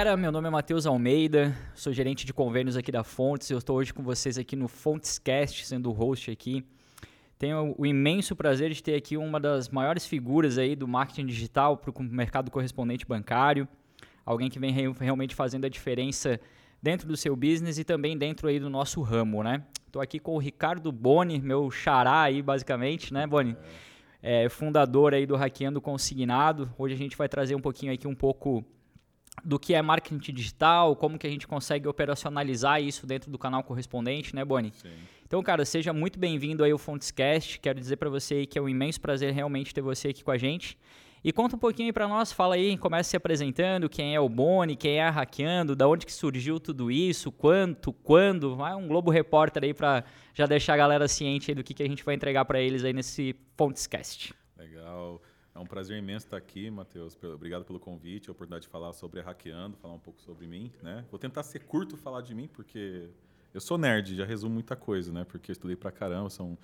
galera, meu nome é Matheus Almeida, sou gerente de convênios aqui da Fontes. Eu estou hoje com vocês aqui no Fontescast, sendo o host aqui. Tenho o imenso prazer de ter aqui uma das maiores figuras aí do marketing digital para o mercado correspondente bancário, alguém que vem realmente fazendo a diferença dentro do seu business e também dentro aí do nosso ramo, né? Estou aqui com o Ricardo Boni, meu xará aí basicamente, né, Boni? É, fundador aí do Hackeando Consignado. Hoje a gente vai trazer um pouquinho aqui um pouco do que é marketing digital, como que a gente consegue operacionalizar isso dentro do canal correspondente, né, Boni? Sim. Então, cara, seja muito bem-vindo aí ao Fontescast. Quero dizer para você que é um imenso prazer realmente ter você aqui com a gente. E conta um pouquinho aí para nós, fala aí, começa se apresentando, quem é o Boni, quem é a Hackeando, da onde que surgiu tudo isso, quanto, quando, vai um Globo Repórter aí para já deixar a galera ciente do que, que a gente vai entregar para eles aí nesse Fontescast. Legal. É um prazer imenso estar aqui, Matheus. Obrigado pelo convite, a oportunidade de falar sobre a Hackeando, falar um pouco sobre mim. Né? Vou tentar ser curto falar de mim, porque eu sou nerd, já resumo muita coisa, né? porque eu estudei pra caramba, são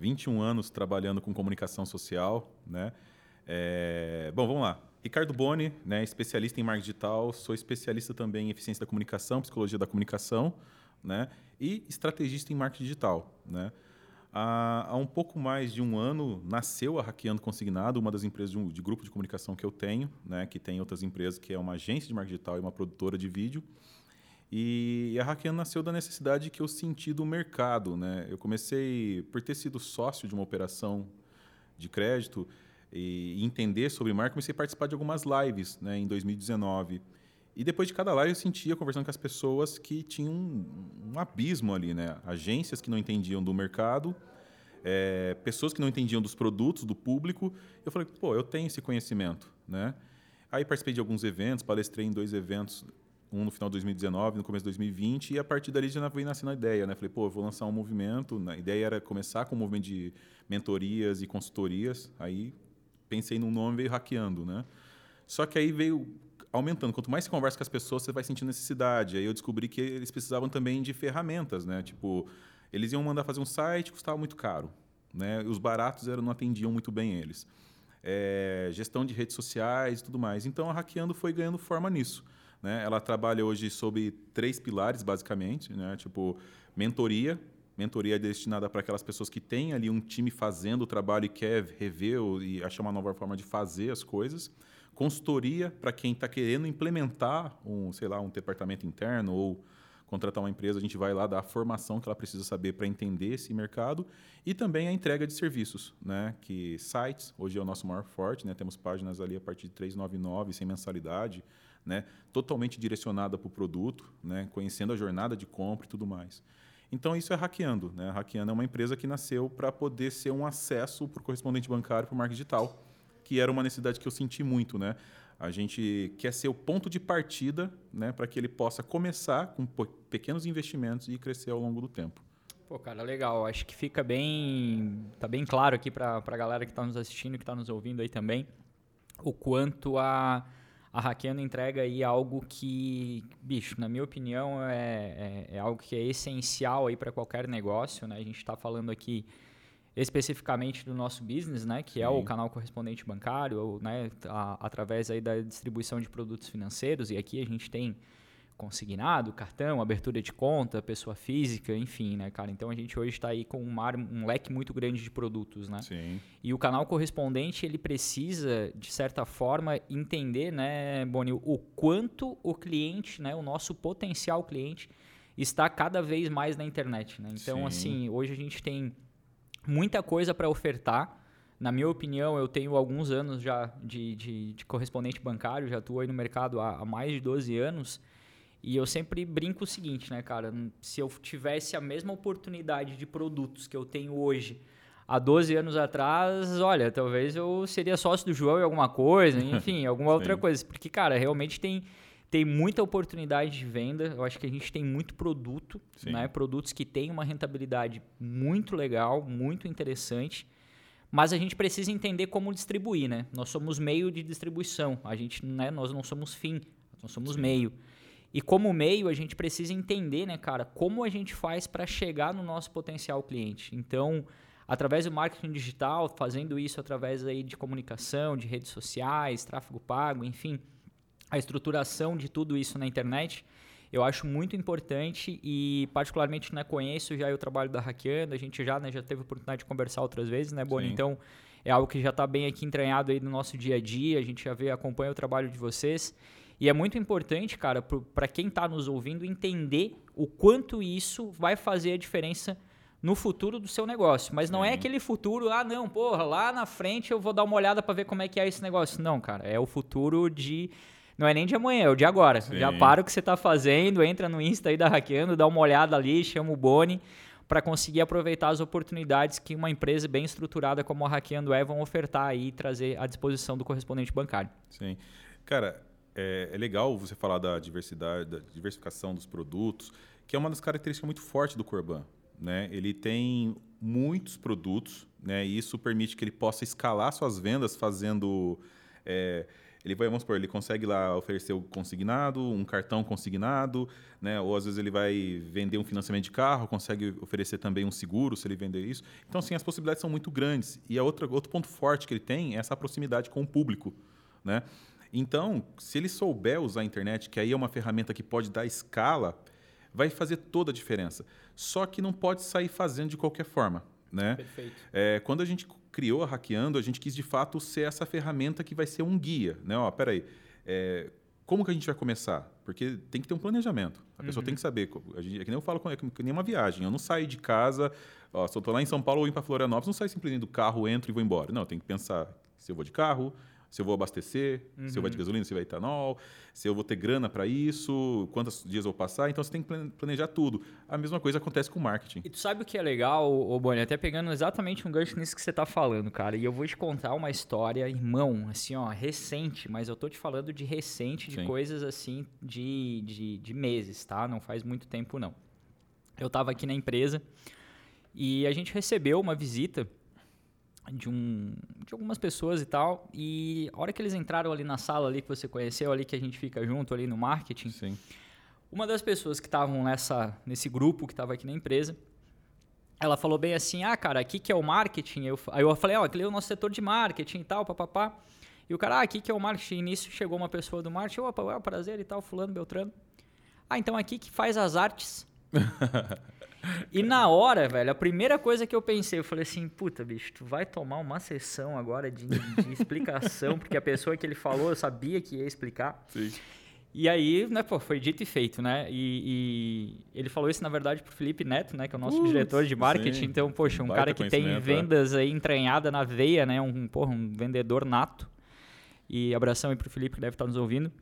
21 anos trabalhando com comunicação social. Né? É... Bom, vamos lá. Ricardo Boni, né, especialista em marketing digital, sou especialista também em eficiência da comunicação, psicologia da comunicação, né, e estrategista em marketing digital, né. Há, há, um pouco mais de um ano nasceu a Hackeando Consignado, uma das empresas de, um, de, grupo de comunicação que eu tenho, né, que tem outras empresas, que é uma agência de marketing digital e uma produtora de vídeo. E a Hackeando nasceu da necessidade que eu senti do mercado. Né? Eu comecei, por ter sido sócio de uma operação de crédito e entender sobre marketing, comecei a participar de algumas lives né, em 2019. E depois de cada live eu sentia, conversando com as pessoas, que tinha um, um abismo ali, né? Agências que não entendiam do mercado, é, pessoas que não entendiam dos produtos, do público. Eu falei, pô, eu tenho esse conhecimento, né? Aí participei de alguns eventos, palestrei em dois eventos, um no final de 2019, no começo de 2020, e a partir dali já veio nascendo a ideia, né? Falei, pô, eu vou lançar um movimento. A ideia era começar com um movimento de mentorias e consultorias. Aí pensei num nome, veio hackeando, né? Só que aí veio aumentando. Quanto mais você conversa com as pessoas, você vai sentindo necessidade. Aí eu descobri que eles precisavam também de ferramentas, né? Tipo, eles iam mandar fazer um site, custava muito caro, né? Os baratos eram, não atendiam muito bem eles. É, gestão de redes sociais e tudo mais. Então a Hackeando foi ganhando forma nisso. Né? Ela trabalha hoje sobre três pilares, basicamente, né? Tipo, mentoria. Mentoria é destinada para aquelas pessoas que têm ali um time fazendo o trabalho e quer rever e achar uma nova forma de fazer as coisas consultoria para quem está querendo implementar um, sei lá, um departamento interno ou contratar uma empresa, a gente vai lá dar a formação que ela precisa saber para entender esse mercado e também a entrega de serviços, né? Que sites hoje é o nosso maior forte, né? Temos páginas ali a partir de 399 sem mensalidade, né? Totalmente direcionada para o produto, né? Conhecendo a jornada de compra e tudo mais. Então isso é hackeando, né? Hackeando é uma empresa que nasceu para poder ser um acesso para o correspondente bancário para o marketing digital que era uma necessidade que eu senti muito, né? A gente quer ser o ponto de partida, né, para que ele possa começar com pequenos investimentos e crescer ao longo do tempo. Pô, cara, legal. Acho que fica bem, tá bem claro aqui para a galera que está nos assistindo, que está nos ouvindo aí também, o quanto a a entrega aí algo que, bicho, na minha opinião, é, é, é algo que é essencial aí para qualquer negócio, né? A gente está falando aqui especificamente do nosso business, né, que Sim. é o canal correspondente bancário, ou, né, a, através aí da distribuição de produtos financeiros, e aqui a gente tem consignado, cartão, abertura de conta, pessoa física, enfim, né, cara? Então a gente hoje está aí com um, mar, um leque muito grande de produtos, né? Sim. E o canal correspondente ele precisa de certa forma entender, né, Boni, o quanto o cliente, né, o nosso potencial cliente está cada vez mais na internet, né? Então Sim. assim, hoje a gente tem muita coisa para ofertar. Na minha opinião, eu tenho alguns anos já de, de, de correspondente bancário, já estou aí no mercado há, há, mais de 12 anos. E eu sempre brinco o seguinte, né, cara? Se eu tivesse a mesma oportunidade de produtos que eu tenho hoje há 12 anos atrás, olha, talvez eu seria sócio do João em alguma coisa, enfim, alguma outra coisa. Porque, cara, realmente tem tem muita oportunidade de venda. Eu acho que a gente tem muito produto, né? Produtos que têm uma rentabilidade muito legal, muito interessante. Mas a gente precisa entender como distribuir, né? Nós somos meio de distribuição. A gente, né? Nós não somos fim, nós somos Sim. meio. E como meio, a gente precisa entender, né, cara, como a gente faz para chegar no nosso potencial cliente. Então, através do marketing digital, fazendo isso através aí de comunicação, de redes sociais, tráfego pago, enfim, a estruturação de tudo isso na internet, eu acho muito importante e particularmente né, conheço já o trabalho da Hackeando, a gente já, né, já teve a oportunidade de conversar outras vezes, né, Boni? Então, é algo que já está bem aqui entranhado aí no nosso dia a dia, a gente já vê, acompanha o trabalho de vocês. E é muito importante, cara, para quem está nos ouvindo, entender o quanto isso vai fazer a diferença no futuro do seu negócio. Mas não é aquele futuro, ah, não, porra, lá na frente eu vou dar uma olhada para ver como é que é esse negócio. Não, cara, é o futuro de não é nem de amanhã, é o de agora. Sim. Já para o que você está fazendo, entra no Insta aí da Hackeando, dá uma olhada ali, chama o Boni para conseguir aproveitar as oportunidades que uma empresa bem estruturada como a Hackeando é vão ofertar aí e trazer à disposição do correspondente bancário. Sim. Cara, é, é, legal você falar da diversidade, da diversificação dos produtos, que é uma das características muito fortes do Corban. Né? Ele tem muitos produtos, né? E isso permite que ele possa escalar suas vendas fazendo é, ele vai, vamos supor, ele consegue lá oferecer o consignado, um cartão consignado, né? Ou às vezes ele vai vender um financiamento de carro, consegue oferecer também um seguro se ele vender isso. Então, assim, as possibilidades são muito grandes. E a outra, outro ponto forte que ele tem é essa proximidade com o público, né? Então, se ele souber usar a internet, que aí é uma ferramenta que pode dar escala, vai fazer toda a diferença. Só que não pode sair fazendo de qualquer forma. Né? Perfeito. É, quando a gente criou a Hackeando, a gente quis de fato ser essa ferramenta que vai ser um guia. Né? Ó, peraí, é, como que a gente vai começar? Porque tem que ter um planejamento. A pessoa uhum. tem que saber. A gente, é que nem eu falo, é que nem uma viagem. Eu não saio de casa, ó, se eu estou lá em São Paulo ou ir para Florianópolis, não saio simplesmente do carro, entro e vou embora. Não, tem que pensar se eu vou de carro, se eu vou abastecer, uhum. se eu vou de uhum. gasolina, se vai etanol, se eu vou ter grana para isso, quantos dias eu vou passar. Então você tem que planejar tudo. A mesma coisa acontece com o marketing. E tu sabe o que é legal, ô Boni? Até pegando exatamente um gancho nisso que você está falando, cara. E eu vou te contar uma história, irmão, assim, ó, recente, mas eu tô te falando de recente, de Sim. coisas assim, de, de, de meses, tá? Não faz muito tempo, não. Eu estava aqui na empresa e a gente recebeu uma visita de, um, de algumas pessoas e tal. E a hora que eles entraram ali na sala ali que você conheceu, ali que a gente fica junto ali no marketing, Sim. uma das pessoas que estavam nessa nesse grupo que estava aqui na empresa, ela falou bem assim, ah, cara, aqui que é o marketing. Eu, aí eu falei, ó, oh, aquele é o nosso setor de marketing e tal, papapá. E o cara, ah, aqui que é o marketing. E nisso chegou uma pessoa do marketing, opa, prazer e tal, fulano, Beltrano. Ah, então aqui que faz as artes. E na hora, velho, a primeira coisa que eu pensei, eu falei assim, puta, bicho, tu vai tomar uma sessão agora de, de explicação, porque a pessoa que ele falou, eu sabia que ia explicar. Sim. E aí, né, pô, foi dito e feito, né? E, e, ele falou isso, na verdade, pro Felipe Neto, né? Que é o nosso diretor de marketing. Sim. Então, poxa, um cara que tem é. vendas aí entranhada na veia, né? Um, porra, um vendedor nato. E abração aí pro Felipe que deve estar nos ouvindo.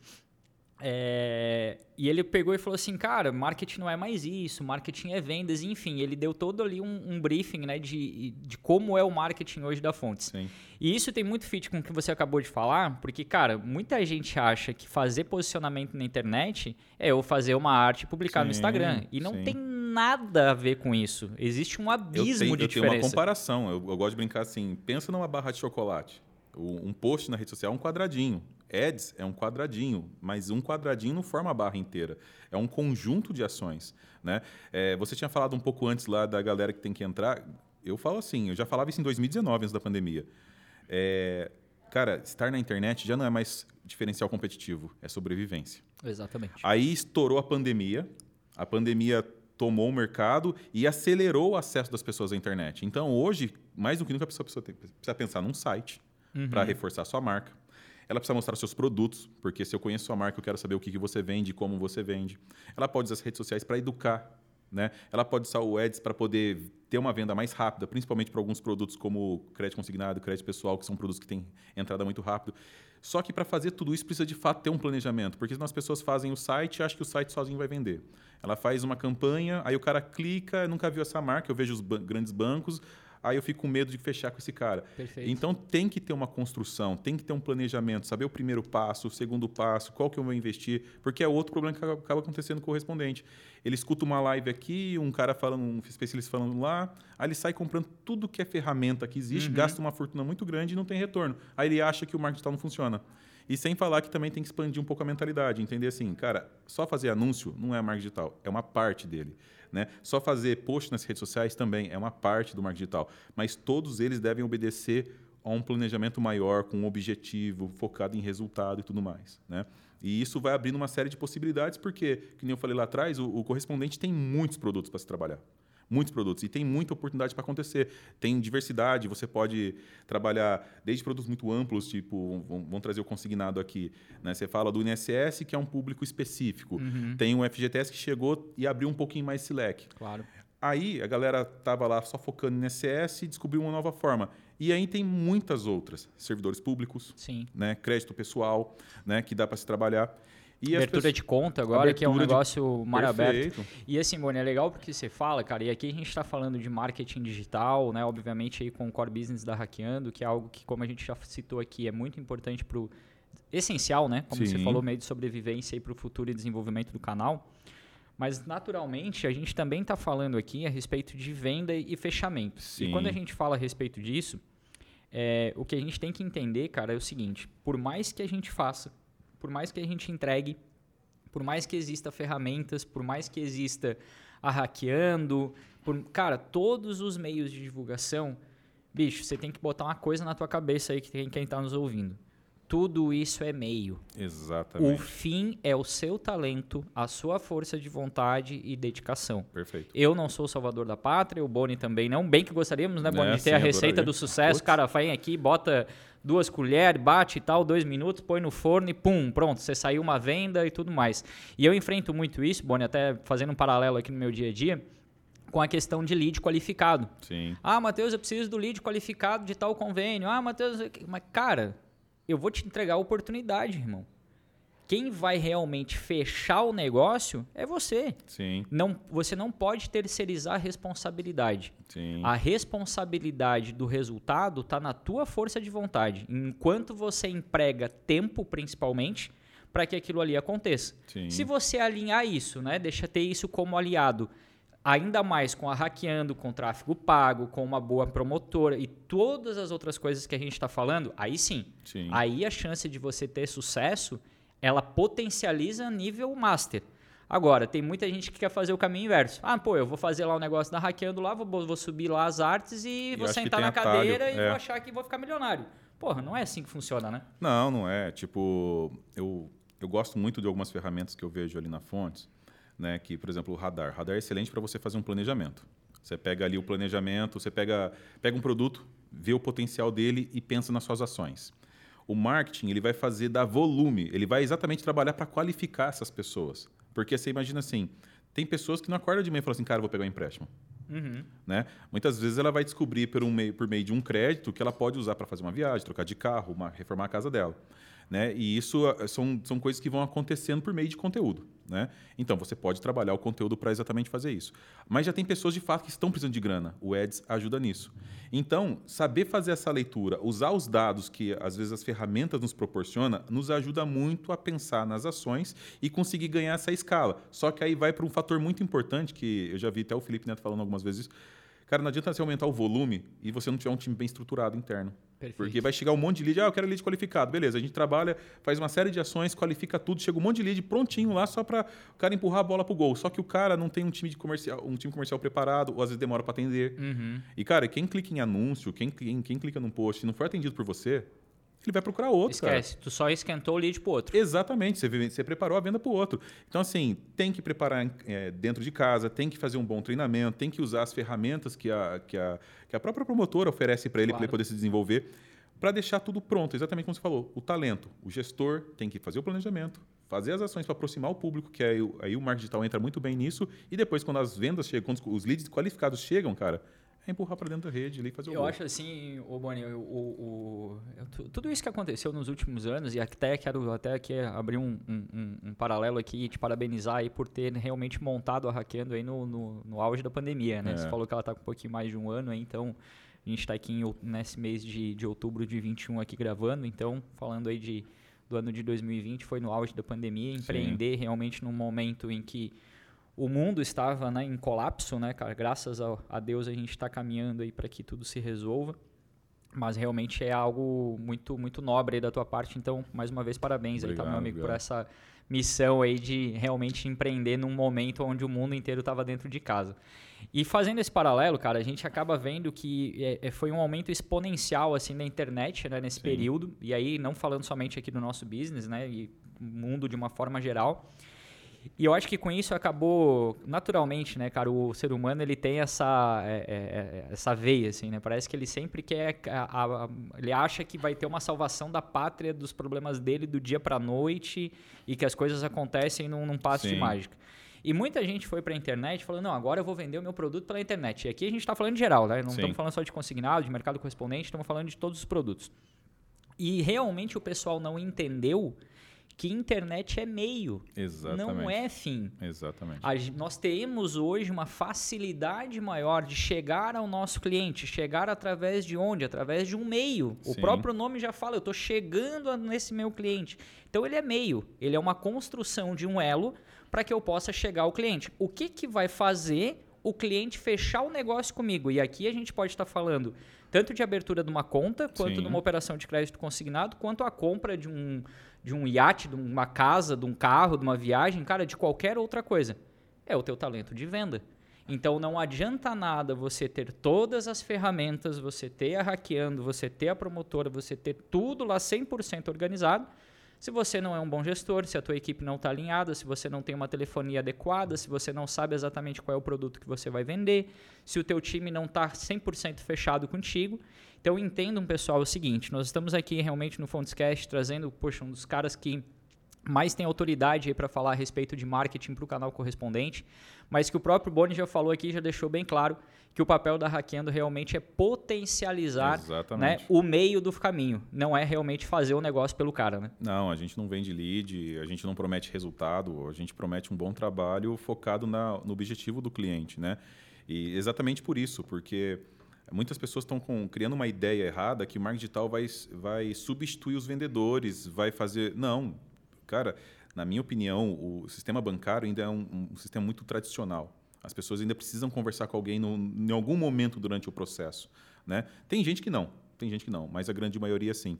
É, e ele pegou e falou assim, cara, marketing não é mais isso, marketing é vendas, enfim, ele deu todo ali um, um briefing né, de, de como é o marketing hoje da Fontes. Sim. E isso tem muito fit com o que você acabou de falar, porque, cara, muita gente acha que fazer posicionamento na internet é eu fazer uma arte e publicar sim, no Instagram. E não sim. tem nada a ver com isso. Existe um abismo tenho, de eu diferença. tenho uma comparação, eu, eu gosto de brincar assim, pensa numa barra de chocolate. Um post na rede social é um quadradinho. Ads é um quadradinho, mas um quadradinho não forma a barra inteira. É um conjunto de ações. Né? É, você tinha falado um pouco antes lá da galera que tem que entrar. Eu falo assim, eu já falava isso em 2019, antes da pandemia. É, cara, estar na internet já não é mais diferencial competitivo, é sobrevivência. Exatamente. Aí estourou a pandemia, a pandemia tomou o mercado e acelerou o acesso das pessoas à internet. Então, hoje, mais do que nunca, a pessoa precisa pensar num site uhum. para reforçar sua marca ela precisa mostrar seus produtos, porque se eu conheço sua marca, eu quero saber o que, que você vende, como você vende. Ela pode usar as redes sociais para educar. Né? Ela pode usar o Ads para poder ter uma venda mais rápida, principalmente para alguns produtos como crédito consignado, crédito pessoal, que são produtos que têm entrada muito rápido. Só que para fazer tudo isso precisa de fato ter um planejamento, porque senão as pessoas fazem o site e acham que o site sozinho vai vender. Ela faz uma campanha, aí o cara clica, nunca viu essa marca, eu vejo os ban grandes bancos, aí eu fico com medo de fechar com esse cara. Perfeito. Então tem que ter uma construção, tem que ter um planejamento, saber o primeiro passo, o segundo passo, qual que eu vou investir, porque é outro problema que acaba acontecendo com o correspondente. Ele escuta uma live aqui, um cara falando, um especialista falando lá, aí ele sai comprando tudo que é ferramenta que existe, uhum. gasta uma fortuna muito grande e não tem retorno. Aí ele acha que o marketing digital não funciona. E sem falar que também tem que expandir um pouco a mentalidade, entender assim, cara, só fazer anúncio não é marketing digital, é uma parte dele. Né? Só fazer post nas redes sociais também é uma parte do marketing digital, mas todos eles devem obedecer a um planejamento maior, com um objetivo, focado em resultado e tudo mais. Né? E isso vai abrindo uma série de possibilidades, porque, como eu falei lá atrás, o, o correspondente tem muitos produtos para se trabalhar muitos produtos. E tem muita oportunidade para acontecer. Tem diversidade, você pode trabalhar desde produtos muito amplos, tipo, vamos trazer o consignado aqui. Né? Você fala do INSS, que é um público específico. Uhum. Tem o FGTS que chegou e abriu um pouquinho mais esse leque. Claro. Aí a galera tava lá só focando no INSS e descobriu uma nova forma. E aí tem muitas outras, servidores públicos, Sim. Né, crédito pessoal, né, que dá para se trabalhar. E abertura pessoas... de conta agora, Abertura que é um negócio de... mar aberto. E assim, Boni, é legal porque você fala, cara, e aqui a gente está falando de marketing digital, né? Obviamente aí com o core business da Hackeando, que é algo que, como a gente já citou aqui, é muito importante para o... Essencial, né? Como Sim. você falou, meio de sobrevivência e para o futuro e desenvolvimento do canal. Mas, naturalmente, a gente também está falando aqui a respeito de venda e fechamento. Sim. E quando a gente fala a respeito disso, é, o que a gente tem que entender, cara, é o seguinte: por mais que a gente faça por mais que a gente entregue, por mais que exista ferramentas, por mais que exista a hackeando, por, cara, todos os meios de divulgação, bicho, você tem que botar uma coisa na tua cabeça aí que tem quem está nos ouvindo. Tudo isso é meio. Exatamente. O fim é o seu talento, a sua força de vontade e dedicação. Perfeito. Eu não sou o salvador da pátria, o Boni também não. Bem que gostaríamos, né, Boni, é, de ter sim, a receita do sucesso. Putz. Cara, vem aqui, bota duas colheres, bate e tal, dois minutos, põe no forno e pum, pronto, você saiu uma venda e tudo mais. E eu enfrento muito isso, Boni, até fazendo um paralelo aqui no meu dia a dia, com a questão de lead qualificado. Sim. Ah, Matheus, eu preciso do lead qualificado de tal convênio. Ah, Matheus, mas cara, eu vou te entregar a oportunidade, irmão. Quem vai realmente fechar o negócio é você. Sim. Não, você não pode terceirizar a responsabilidade. Sim. A responsabilidade do resultado está na tua força de vontade. Enquanto você emprega tempo, principalmente, para que aquilo ali aconteça. Sim. Se você alinhar isso, né, deixa ter isso como aliado, ainda mais com a hackeando, com tráfego pago, com uma boa promotora e todas as outras coisas que a gente está falando, aí sim, sim, aí a chance de você ter sucesso ela potencializa nível master. Agora, tem muita gente que quer fazer o caminho inverso. Ah, pô, eu vou fazer lá o um negócio da hackeando lá, vou, vou subir lá as artes e, e vou sentar na cadeira atalho, e é. vou achar que vou ficar milionário. Porra, não é assim que funciona, né? Não, não é. Tipo, eu, eu gosto muito de algumas ferramentas que eu vejo ali na Fontes, né? Que, por exemplo, o radar. O radar é excelente para você fazer um planejamento. Você pega ali o planejamento, você pega, pega um produto, vê o potencial dele e pensa nas suas ações o marketing ele vai fazer dar volume, ele vai exatamente trabalhar para qualificar essas pessoas. Porque você imagina assim, tem pessoas que não acordam de manhã e falam assim, cara, vou pegar um empréstimo. Uhum. Né? Muitas vezes ela vai descobrir por, um meio, por meio de um crédito que ela pode usar para fazer uma viagem, trocar de carro, uma, reformar a casa dela. Né? E isso eh, são, são coisas que vão acontecendo por meio de conteúdo. Né? Então, você pode trabalhar o conteúdo para exatamente fazer isso. Mas já tem pessoas de fato que estão precisando de grana. O Eds ajuda nisso. Então, saber fazer essa leitura, usar os dados que às vezes as ferramentas nos proporciona, nos ajuda muito a pensar nas ações e conseguir ganhar essa escala. Só que aí vai para um fator muito importante que eu já vi até o Felipe Neto falando algumas vezes isso. Cara, não adianta você aumentar o volume e você não tiver um time bem estruturado interno. Perfeito. Porque vai chegar um monte de lead, ah, eu quero lead qualificado. Beleza, a gente trabalha, faz uma série de ações, qualifica tudo, chega um monte de lead prontinho lá só para o cara empurrar a bola pro gol. Só que o cara não tem um time de comercial, um time comercial preparado, ou às vezes demora para atender. Uhum. E cara, quem clica em anúncio, quem, quem, quem clica num post, se não for atendido por você, ele vai procurar outro. Esquece, cara. tu só esquentou o lead para outro. Exatamente, você, você preparou a venda para o outro. Então, assim, tem que preparar é, dentro de casa, tem que fazer um bom treinamento, tem que usar as ferramentas que a, que a, que a própria promotora oferece para ele, claro. para ele poder se desenvolver, para deixar tudo pronto, exatamente como você falou. O talento, o gestor tem que fazer o planejamento, fazer as ações para aproximar o público, que aí, aí o marketing digital entra muito bem nisso, e depois, quando as vendas chegam, quando os leads qualificados chegam, cara, é empurrar para dentro da rede e fazer o Eu gol. acho assim, o Boni, o, o, o, tudo isso que aconteceu nos últimos anos, e até quero até aqui abrir um, um, um, paralelo aqui e te parabenizar aí por ter realmente montado a Hackeando aí no, no, no auge da pandemia, né? É. Você falou que ela está com um pouquinho mais de um ano, aí, então a gente está aqui em, nesse mês de, de outubro de 21 aqui gravando, então falando aí de, do ano de 2020, foi no auge da pandemia, empreender Sim. realmente num momento em que o mundo estava né, em colapso, né, cara? Graças a, a Deus a gente está caminhando aí para que tudo se resolva. Mas realmente é algo muito muito nobre da tua parte. Então, mais uma vez, parabéns obrigado, aí, tá, meu amigo, obrigado. por essa missão aí de realmente empreender num momento onde o mundo inteiro estava dentro de casa. E fazendo esse paralelo, cara, a gente acaba vendo que é, é, foi um aumento exponencial assim da internet né, nesse Sim. período. E aí, não falando somente aqui do nosso business, né, e mundo de uma forma geral. E eu acho que com isso acabou naturalmente, né, cara, o ser humano ele tem essa é, é, é, essa veia assim, né? Parece que ele sempre quer a, a, ele acha que vai ter uma salvação da pátria dos problemas dele do dia para noite e que as coisas acontecem num, num passo de Sim. mágica. E muita gente foi para a internet falando, não, agora eu vou vender o meu produto pela internet. E aqui a gente está falando de geral, né? Não Sim. estamos falando só de consignado, de mercado correspondente, estamos falando de todos os produtos. E realmente o pessoal não entendeu que internet é meio, Exatamente. não é fim. Exatamente. A nós temos hoje uma facilidade maior de chegar ao nosso cliente. Chegar através de onde? Através de um meio. O Sim. próprio nome já fala, eu estou chegando nesse meu cliente. Então ele é meio. Ele é uma construção de um elo para que eu possa chegar ao cliente. O que, que vai fazer o cliente fechar o negócio comigo? E aqui a gente pode estar falando tanto de abertura de uma conta, quanto Sim. de uma operação de crédito consignado, quanto a compra de um, de um iate, de uma casa, de um carro, de uma viagem, cara, de qualquer outra coisa. É o teu talento de venda. Então não adianta nada você ter todas as ferramentas, você ter a hackeando, você ter a promotora, você ter tudo lá 100% organizado. Se você não é um bom gestor, se a tua equipe não está alinhada, se você não tem uma telefonia adequada, se você não sabe exatamente qual é o produto que você vai vender, se o teu time não está 100% fechado contigo. Então entendam, pessoal, o seguinte, nós estamos aqui realmente no Fontscast trazendo, poxa, um dos caras que mais tem autoridade para falar a respeito de marketing para o canal correspondente, mas que o próprio Boni já falou aqui, já deixou bem claro que o papel da Hackeando realmente é potencializar né, o meio do caminho, não é realmente fazer o negócio pelo cara, né? Não, a gente não vende lead, a gente não promete resultado, a gente promete um bom trabalho focado na- no objetivo do cliente, né? E exatamente por isso, porque muitas pessoas estão criando uma ideia errada que o marketing digital vai, vai substituir os vendedores, vai fazer... Não, cara, na minha opinião, o sistema bancário ainda é um, um sistema muito tradicional. As pessoas ainda precisam conversar com alguém no, em algum momento durante o processo, né? Tem gente que não, tem gente que não, mas a grande maioria sim.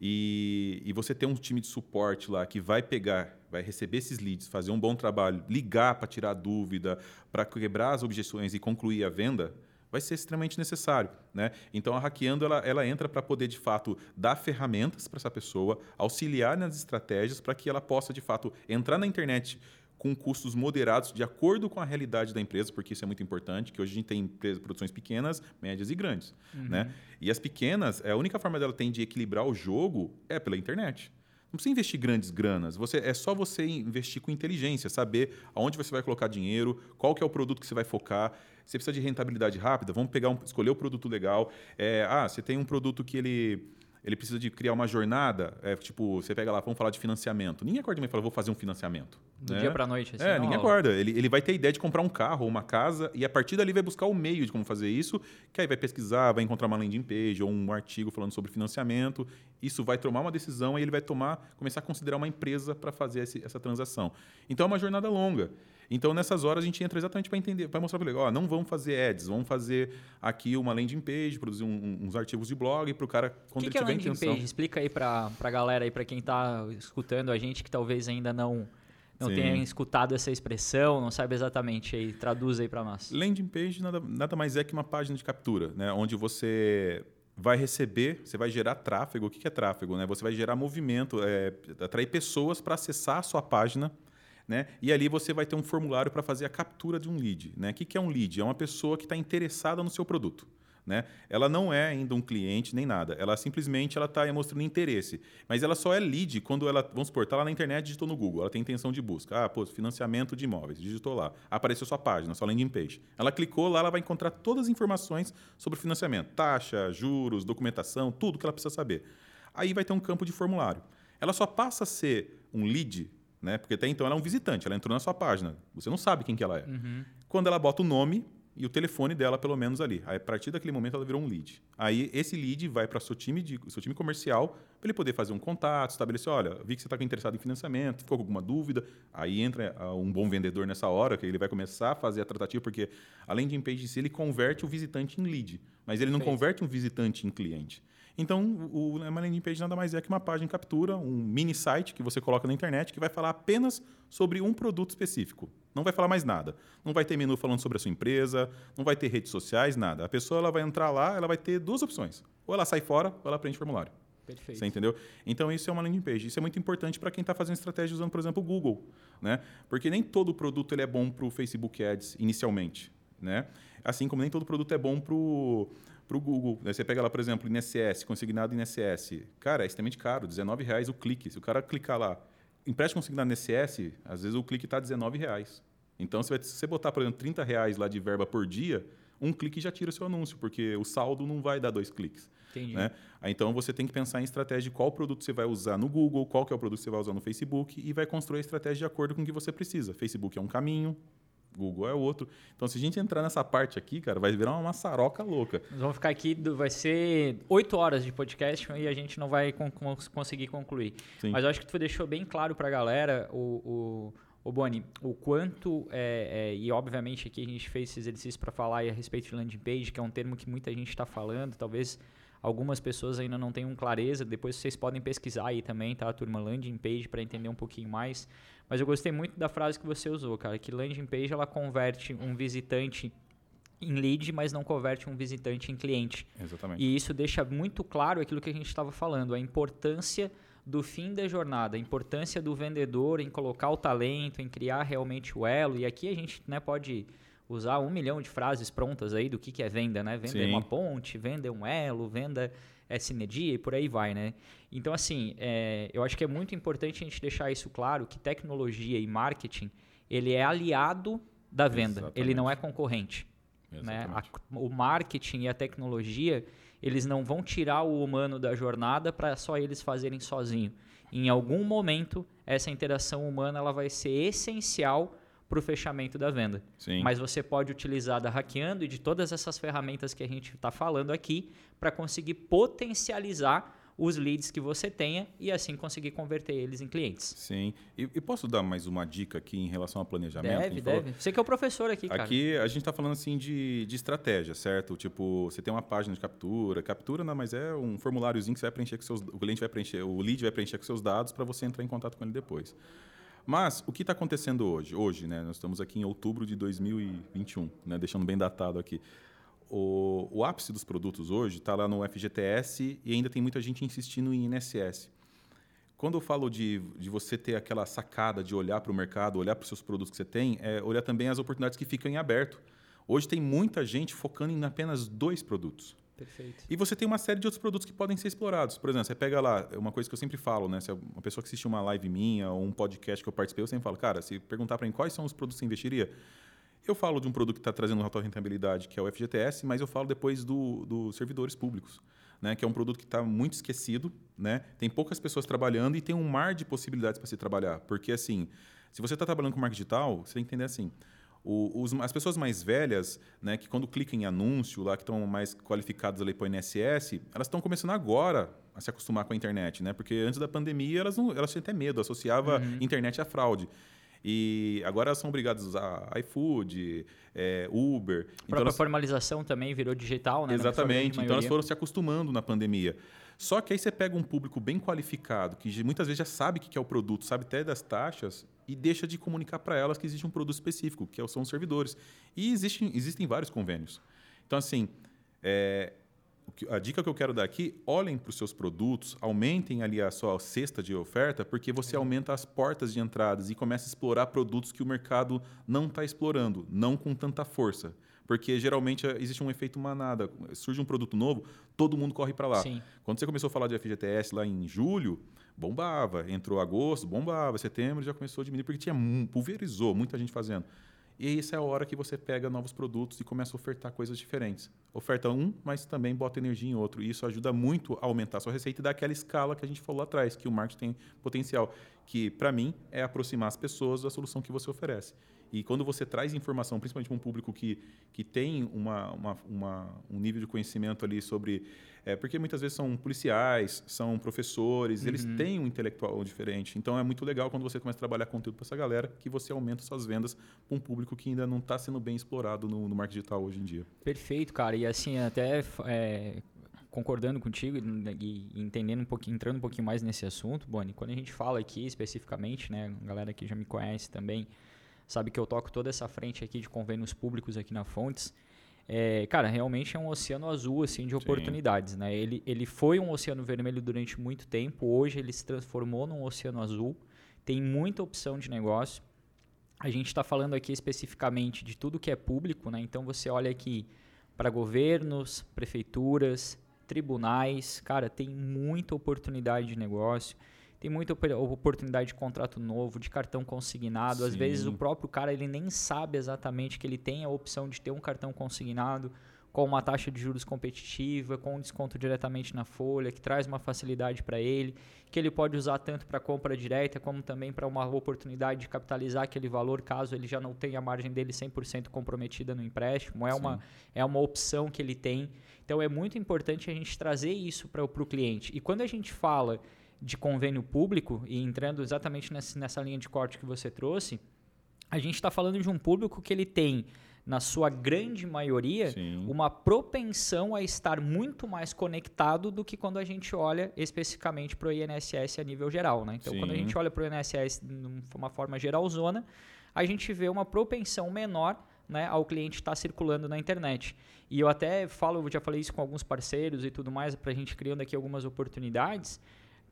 E, e você ter um time de suporte lá que vai pegar, vai receber esses leads, fazer um bom trabalho, ligar para tirar dúvida, para quebrar as objeções e concluir a venda, vai ser extremamente necessário. Né? Então, a Hackeando ela, ela entra para poder, de fato, dar ferramentas para essa pessoa, auxiliar nas estratégias para que ela possa, de fato, entrar na internet com custos moderados, de acordo com a realidade da empresa, porque isso é muito importante, que hoje a gente tem empresas, produções pequenas, médias e grandes. Né? E as pequenas, é a única forma dela tem de equilibrar o jogo é pela internet. Não precisa investir grandes granas. Você, é só você investir com inteligência, saber aonde você vai colocar dinheiro, qual que é o produto que você vai focar. Você precisa de rentabilidade rápida, vamos pegar um, escolher o produto legal. É, ah, você tem um produto que ele ele precisa de criar uma jornada, é, tipo, você pega lá, vamos falar de financiamento. Ninguém acorda e fala, vou fazer um financiamento. Do né? dia para noite. Assim, É, ninguém acorda. Ele, ele vai ter a ideia de comprar um carro ou uma casa e a partir dali vai buscar o meio de como fazer isso, que aí vai pesquisar, vai encontrar uma landing page ou um artigo falando sobre financiamento. Isso vai tomar uma decisão e ele vai tomar, começar a considerar uma empresa para fazer esse, essa transação. Então é uma jornada longa. Então nessas horas a gente entra exatamente para entender, para mostrar para ele, ó, não vamos fazer ads, vamos fazer aqui uma landing page, produzir um- uns artigos de blog para o cara O quando que, ele que é tiver landing intenção. page? Explica aí para a galera para quem está escutando a gente que talvez ainda não não Sim. tenha escutado essa expressão, não sabe exatamente aí, traduz aí para nós. Landing page nada, nada mais é que uma página de captura, né? onde você vai receber, você vai gerar tráfego. O que que é tráfego? Né? Você vai gerar movimento, é, atrair pessoas para acessar a sua página. Né? E ali você vai ter um formulário para fazer a captura de um lead. Né? O que é um lead? É uma pessoa que está interessada no seu produto. Né? Ela não é ainda um cliente nem nada. Ela simplesmente ela está mostrando interesse. Mas ela só é lead quando ela, vamos supor, está lá na internet, digitou no Google. Ela tem intenção de busca. Ah, pô, financiamento de imóveis. Digitou lá. Apareceu sua página, sua landing page. Ela clicou lá, ela vai encontrar todas as informações sobre financiamento. Taxa, juros, documentação, tudo que ela precisa saber. Aí vai ter um campo de formulário. Ela só passa a ser um lead, né? porque até então ela é um visitante. Ela entrou na sua página. Você não sabe quem que ela é. Quando ela bota o nome e o telefone dela, pelo menos ali. Aí, a partir daquele momento, ela virou um lead. Aí, esse lead vai para o seu time, de, seu time comercial, para ele poder fazer um contato, estabelecer, olha, vi que você está interessado em financiamento, ficou com alguma dúvida. Aí entra uh, um bom vendedor nessa hora, que ele vai começar a fazer a tratativa, porque, além de em-page si, ele converte o visitante em lead. Mas ele não converte um visitante em cliente. Então, o, uma landing page nada mais é que uma página captura, um mini site que você coloca na internet que vai falar apenas sobre um produto específico. Não vai falar mais nada. Não vai ter menu falando sobre a sua empresa, não vai ter redes sociais, nada. A pessoa ela vai entrar lá, ela vai ter duas opções. Ou ela sai fora, ou ela preenche o formulário. Perfeito. Você entendeu? Então, isso é uma landing page. Isso é muito importante para quem está fazendo estratégia usando, por exemplo, o Google. Né? Porque nem todo produto ele é bom para o Facebook Ads inicialmente. Né? Assim como nem todo produto é bom para o para o Google. Aí você pega lá, por exemplo, INSS, consignado INSS. Cara, é extremamente caro, R$19,00 o clique. Se o cara clicar lá, empréstimo consignado INSS, às vezes o clique está R$19,00. Então, se você botar, por exemplo, R$30,00 lá de verba por dia, um clique já tira o seu anúncio, porque o saldo não vai dar dois cliques. Entendi. Né? Então, você tem que pensar em estratégia de qual produto você vai usar no Google, qual que é o produto que você vai usar no Facebook e vai construir a estratégia de acordo com o que você precisa. Facebook é um caminho, Google é outro. Então, se a gente entrar nessa parte aqui, cara, vai virar uma maçaroca louca. Nós vamos ficar aqui, vai ser oito horas de podcast e a gente não vai con conseguir concluir. Sim. Mas eu acho que tu deixou bem claro para a galera o, o, o Boni, o quanto, é, é, e obviamente aqui a gente fez esse exercício para falar a respeito de landing page, que é um termo que muita gente está falando, talvez algumas pessoas ainda não tenham clareza, depois vocês podem pesquisar aí também, tá, turma, landing page, para entender um pouquinho mais. Mas eu gostei muito da frase que você usou, cara, que landing page ela converte um visitante em lead, mas não converte um visitante em cliente. Exatamente. E isso deixa muito claro aquilo que a gente estava falando, a importância do fim da jornada, a importância do vendedor em colocar o talento, em criar realmente o elo. E aqui a gente né, pode usar um milhão de frases prontas aí do que, que é venda, né? Venda é uma ponte, venda é um elo, venda é sinergia e por aí vai, né? Então, assim, é, eu acho que é muito importante a gente deixar isso claro, que tecnologia e marketing, ele é aliado da venda, Exatamente. ele não é concorrente. Né? A, o marketing e a tecnologia, eles não vão tirar o humano da jornada para só eles fazerem sozinho. Em algum momento, essa interação humana ela vai ser essencial para o fechamento da venda. Sim. Mas você pode utilizar da hackeando e de todas essas ferramentas que a gente está falando aqui para conseguir potencializar os leads que você tenha e assim conseguir converter eles em clientes. Sim. E, e posso dar mais uma dica aqui em relação ao planejamento? Deve, deve. Falou? Você que é o professor aqui, cara. Aqui a gente está falando assim de, de estratégia, certo? Tipo, você tem uma página de captura. Captura não, mas é um formuláriozinho que você vai preencher com seus... O cliente vai preencher, o lead vai preencher com seus dados para você entrar em contato com ele depois. Mas o que está acontecendo hoje? Hoje, né, nós estamos aqui em outubro de 2021, né, deixando bem datado aqui. O, o ápice dos produtos hoje está lá no FGTS e ainda tem muita gente insistindo em INSS. Quando eu falo de, de você ter aquela sacada de olhar para o mercado, olhar para os seus produtos que você tem, é olhar também as oportunidades que ficam em aberto. Hoje tem muita gente focando em apenas dois produtos. Perfeito. E você tem uma série de outros produtos que podem ser explorados. Por exemplo, você pega lá, é uma coisa que eu sempre falo, né? Se é uma pessoa que assiste uma live minha ou um podcast que eu participei, eu sempre falo, cara, se perguntar para mim quais são os produtos que você investiria, eu falo de um produto que está trazendo alta rentabilidade, que é o FGTS, mas eu falo depois dos do servidores públicos, né? que é um produto que está muito esquecido, né? tem poucas pessoas trabalhando e tem um mar de possibilidades para se trabalhar. Porque, assim, se você está trabalhando com marketing digital, você tem que entender assim, o, os, as pessoas mais velhas, né, que quando clicam em anúncio, lá que estão mais qualificadas ali para o INSS, elas estão começando agora a se acostumar com a internet, né? Porque antes da pandemia elas, não, elas tinham até medo, associava uhum. internet à fraude. E agora elas são obrigadas a usar iFood, é, Uber. A então própria elas... formalização também virou digital, né? Exatamente. Então elas foram se acostumando na pandemia. Só que aí você pega um público bem qualificado, que muitas vezes já sabe o que é o produto, sabe até das taxas, e deixa de comunicar para elas que existe um produto específico, que são os servidores. E existem, existem vários convênios. Então, assim, é, a dica que eu quero dar aqui, olhem para os seus produtos, aumentem ali a sua cesta de oferta, porque você aumenta as portas de entradas e começa a explorar produtos que o mercado não está explorando, não com tanta força. Porque geralmente existe um efeito manada. Surge um produto novo, todo mundo corre para lá. Sim. Quando você começou a falar de FGTS lá em julho, bombava. Entrou agosto, bombava. Setembro já começou a diminuir, porque tinha pulverizou, muita gente fazendo. E essa é a hora que você pega novos produtos e começa a ofertar coisas diferentes. Oferta um, mas também bota energia em outro. E isso ajuda muito a aumentar a sua receita e dar aquela escala que a gente falou lá atrás, que o marketing tem potencial. Que, para mim, é aproximar as pessoas da solução que você oferece. E quando você traz informação, principalmente para um público que, que tem uma, uma, uma, um nível de conhecimento ali sobre. É, porque muitas vezes são policiais, são professores, uhum. eles têm um intelectual diferente. Então é muito legal quando você começa a trabalhar conteúdo para essa galera que você aumenta suas vendas para um público que ainda não está sendo bem explorado no, no marketing digital hoje em dia. Perfeito, cara. E assim, até é, concordando contigo e entendendo um pouquinho, entrando um pouquinho mais nesse assunto, Boni, quando a gente fala aqui especificamente, né, a galera que já me conhece também, sabe que eu toco toda essa frente aqui de convênios públicos aqui na Fontes. É, cara, realmente é um oceano azul assim de oportunidades, Sim. né? Ele, ele foi um oceano vermelho durante muito tempo, hoje ele se transformou num oceano azul. Tem muita opção de negócio. A gente está falando aqui especificamente de tudo que é público, né? Então você olha aqui para governos, prefeituras, tribunais, cara, tem muita oportunidade de negócio, tem muita oportunidade de contrato novo, de cartão consignado. Sim. Às vezes o próprio cara ele nem sabe exatamente que ele tem a opção de ter um cartão consignado com uma taxa de juros competitiva, com um desconto diretamente na folha, que traz uma facilidade para ele, que ele pode usar tanto para compra direta como também para uma oportunidade de capitalizar aquele valor caso ele já não tenha a margem dele 100% comprometida no empréstimo. É uma, é uma opção que ele tem. Então é muito importante a gente trazer isso para o cliente. E quando a gente fala de convênio público, e entrando exatamente nessa, nessa linha de corte que você trouxe, a gente está falando de um público que ele tem na sua grande maioria, Sim. uma propensão a estar muito mais conectado do que quando a gente olha especificamente para o INSS a nível geral. Né? Então, Sim. quando a gente olha para o INSS de uma forma geralzona, a gente vê uma propensão menor né, ao cliente estar tá circulando na internet. E eu até falo, eu já falei isso com alguns parceiros e tudo mais, para a gente criando aqui algumas oportunidades.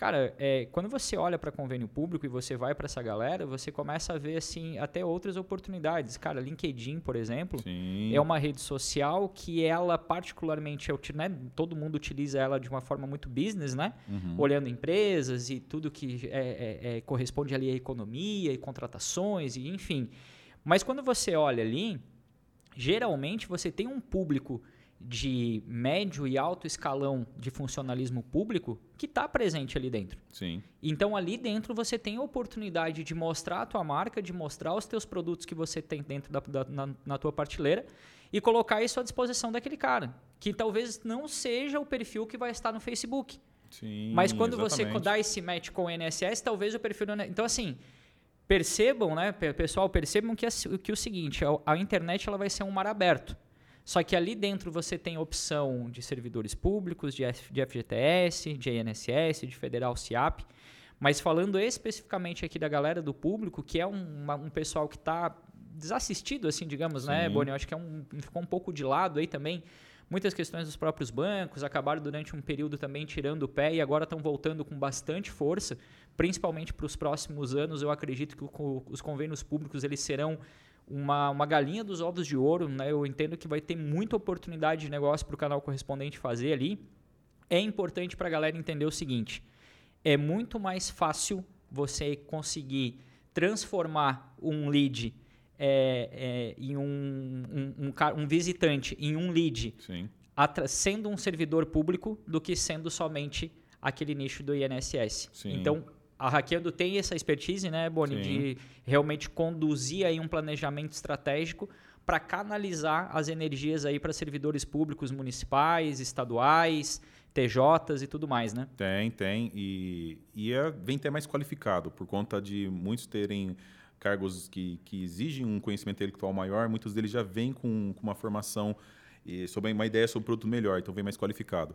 Cara, é, quando você olha para convênio público e você vai para essa galera, você começa a ver assim até outras oportunidades. Cara, LinkedIn, por exemplo, Sim. é uma rede social que ela particularmente, né, todo mundo utiliza ela de uma forma muito business, né? Uhum. Olhando empresas e tudo que é, é, é, corresponde ali à economia e contratações e enfim. Mas quando você olha ali, geralmente você tem um público de médio e alto escalão de funcionalismo público que está presente ali dentro. Sim. Então ali dentro você tem a oportunidade de mostrar a tua marca, de mostrar os teus produtos que você tem dentro da, da na, na, tua prateleira e colocar isso à disposição daquele cara, que talvez não seja o perfil que vai estar no Facebook. Sim, Mas quando exatamente. você dá esse match com o NSS, talvez o perfil... Então assim, percebam, né, pessoal, percebam que, que é o seguinte, a internet ela vai ser um mar aberto. Só que ali dentro você tem opção de servidores públicos, de, FGTS, de INSS, de Federal CIAP. Mas falando especificamente aqui da galera do público, que é um, um pessoal que está desassistido, assim, digamos, né, Sim. né, Boni? Eu acho que é um, ficou um pouco de lado aí também. Muitas questões dos próprios bancos acabaram durante um período também tirando o pé e agora estão voltando com bastante força, principalmente para os próximos anos. Eu acredito que os convênios públicos eles serão uma, uma galinha dos ovos de ouro, né? Eu entendo que vai ter muita oportunidade de negócio para o canal correspondente fazer ali. É importante para a galera entender o seguinte: é muito mais fácil você conseguir transformar um lead é, é, em um, um, um, um, visitante em um lead, sendo um servidor público, do que sendo somente aquele nicho do INSS. Sim. Então, a Hackeando tem essa expertise, né, Boni, Sim. de realmente conduzir aí um planejamento estratégico para canalizar as energias aí para servidores públicos municipais, estaduais, TJs e tudo mais, né? Tem, tem. E, e é, vem até mais qualificado, por conta de muitos terem cargos que, que exigem um conhecimento intelectual maior, muitos deles já vêm com, com uma formação e sobre uma ideia sobre o produto melhor, então vem mais qualificado.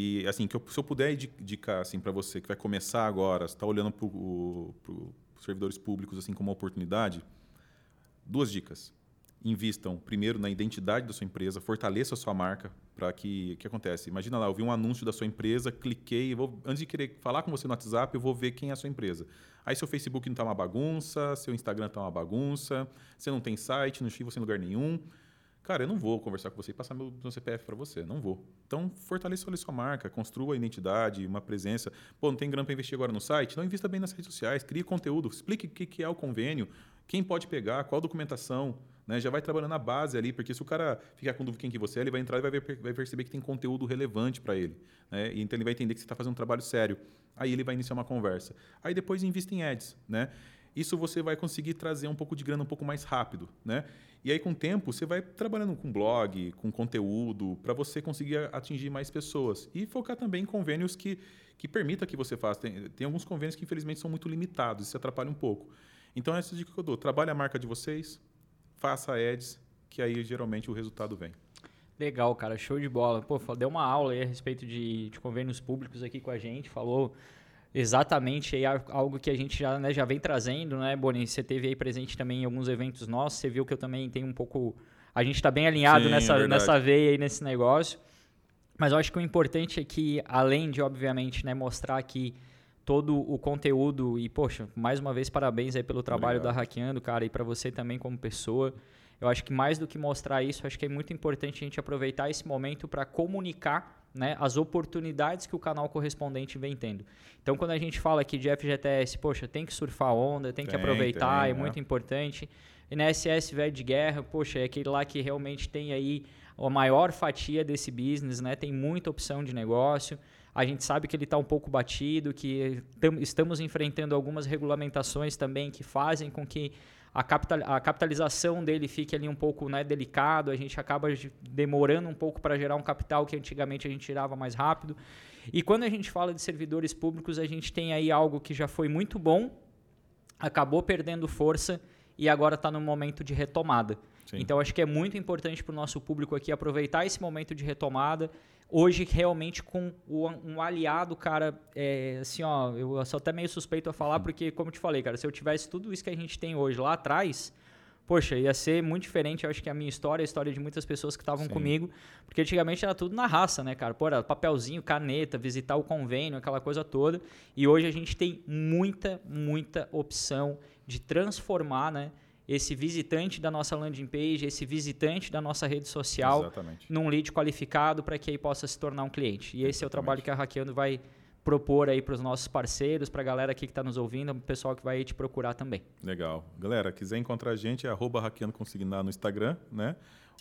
E assim, que eu, se eu puder indicar assim para você que vai começar agora, está olhando para os servidores públicos assim como uma oportunidade, duas dicas. Invistam primeiro na identidade da sua empresa, fortaleça a sua marca para que o que acontece? Imagina lá, eu vi um anúncio da sua empresa, cliquei, vou, antes de querer falar com você no WhatsApp, eu vou ver quem é a sua empresa. Aí seu Facebook não está uma bagunça, seu Instagram está uma bagunça, você não tem site, não você em lugar nenhum. Cara, eu não vou conversar com você e passar meu, meu CPF para você. Não vou. Então, fortaleça ali sua marca, construa a identidade, uma presença. Pô, não tem grana para investir agora no site? Não invista bem nas redes sociais, crie conteúdo, explique o que é o convênio, quem pode pegar, qual documentação. Né? Já vai trabalhando na base ali, porque se o cara ficar com dúvida quem que você é, ele vai entrar e vai, ver, vai perceber que tem conteúdo relevante para ele. Né? Então ele vai entender que você está fazendo um trabalho sério. Aí ele vai iniciar uma conversa. Aí depois invista em ads. Né? Isso você vai conseguir trazer um pouco de grana um pouco mais rápido, né? E aí com o tempo você vai trabalhando com blog, com conteúdo, para você conseguir atingir mais pessoas e focar também em convênios que que permita que você faça. Tem, tem alguns convênios que infelizmente são muito limitados, isso atrapalha um pouco. Então essa dica que eu dou, trabalhe a marca de vocês, faça ads, que aí geralmente o resultado vem. Legal, cara, show de bola. Pô, deu uma aula aí a respeito de, de convênios públicos aqui com a gente, falou exatamente aí algo que a gente já, né, já vem trazendo, né, Boni? Você teve aí presente também em alguns eventos nossos, você viu que eu também tenho um pouco... A gente está bem alinhado Sim, nessa, é nessa veia aí, nesse negócio. Mas eu acho que o importante é que, além de, obviamente, né, mostrar aqui todo o conteúdo e, poxa, mais uma vez, parabéns aí pelo trabalho Obrigado. da Hackeando, cara, e para você também como pessoa. Eu acho que mais do que mostrar isso, acho que é muito importante a gente aproveitar esse momento para comunicar né, as oportunidades que o canal correspondente vem tendo. Então, quando a gente fala aqui de FGTS, poxa, tem que surfar onda, tem, tem que aproveitar, tem, é né? muito importante. E na SS velho de guerra, poxa, é aquele lá que realmente tem aí a maior fatia desse business, né? Tem muita opção de negócio. A gente sabe que ele está um pouco batido, que estamos enfrentando algumas regulamentações também que fazem com que a, capital, a capitalização dele fique ali um pouco né, delicado, a gente acaba demorando um pouco para gerar um capital que antigamente a gente tirava mais rápido. E quando a gente fala de servidores públicos, a gente tem aí algo que já foi muito bom, acabou perdendo força e agora está no momento de retomada. Sim. Então acho que é muito importante para o nosso público aqui aproveitar esse momento de retomada hoje realmente com um aliado, cara, é, assim, ó, eu sou até meio suspeito a falar, porque, como eu te falei, cara, se eu tivesse tudo isso que a gente tem hoje lá atrás, poxa, ia ser muito diferente, eu acho que a minha história, a história de muitas pessoas que estavam comigo, porque antigamente era tudo na raça, né, cara? Pô, era papelzinho, caneta, visitar o convênio, aquela coisa toda, e hoje a gente tem muita, muita opção de transformar, né, esse visitante da nossa landing page, esse visitante da nossa rede social, Exatamente. num lead qualificado para que aí possa se tornar um cliente. E esse Exatamente. é o trabalho que a Hackeando vai propor aí para os nossos parceiros, para a galera aqui que está nos ouvindo, o pessoal que vai te procurar também. Legal. Galera, quiser encontrar a gente, é arroba hackeando consignado no Instagram, né?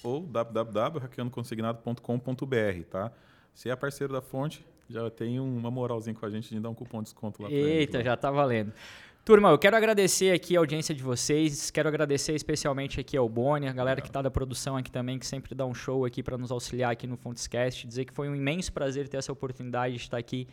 Ou www.hackeandoconsignado.com.br, tá? Se é parceiro da fonte, já tem uma moralzinha com a gente de dar um cupom de desconto lá. Eita, já tá valendo. Turma, eu quero agradecer aqui a audiência de vocês, quero agradecer especialmente aqui ao Boni, a galera que está da produção aqui também, que sempre dá um show aqui para nos auxiliar aqui no Fontescast, dizer que foi um imenso prazer ter essa oportunidade de estar aqui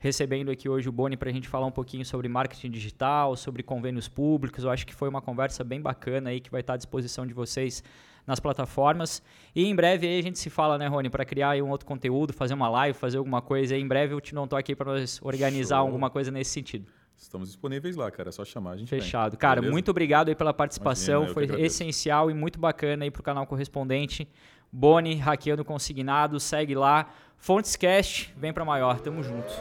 recebendo aqui hoje o Boni para a gente falar um pouquinho sobre marketing digital, sobre convênios públicos. Eu acho que foi uma conversa bem bacana aí que vai estar à disposição de vocês nas plataformas. E em breve aí a gente se fala, né, Rony, para criar um outro conteúdo, fazer uma live, fazer alguma coisa. Em breve eu te não tô aqui para nós organizar Show. alguma coisa nesse sentido. Estamos disponíveis lá, cara. É só chamar, a gente Fechado. Vem. Cara, Beleza? muito obrigado aí pela participação. Imagina, Foi essencial e muito bacana aí pro canal correspondente. Boni, hackeando consignado, segue lá. Fontescast, vem para maior. Tamo junto.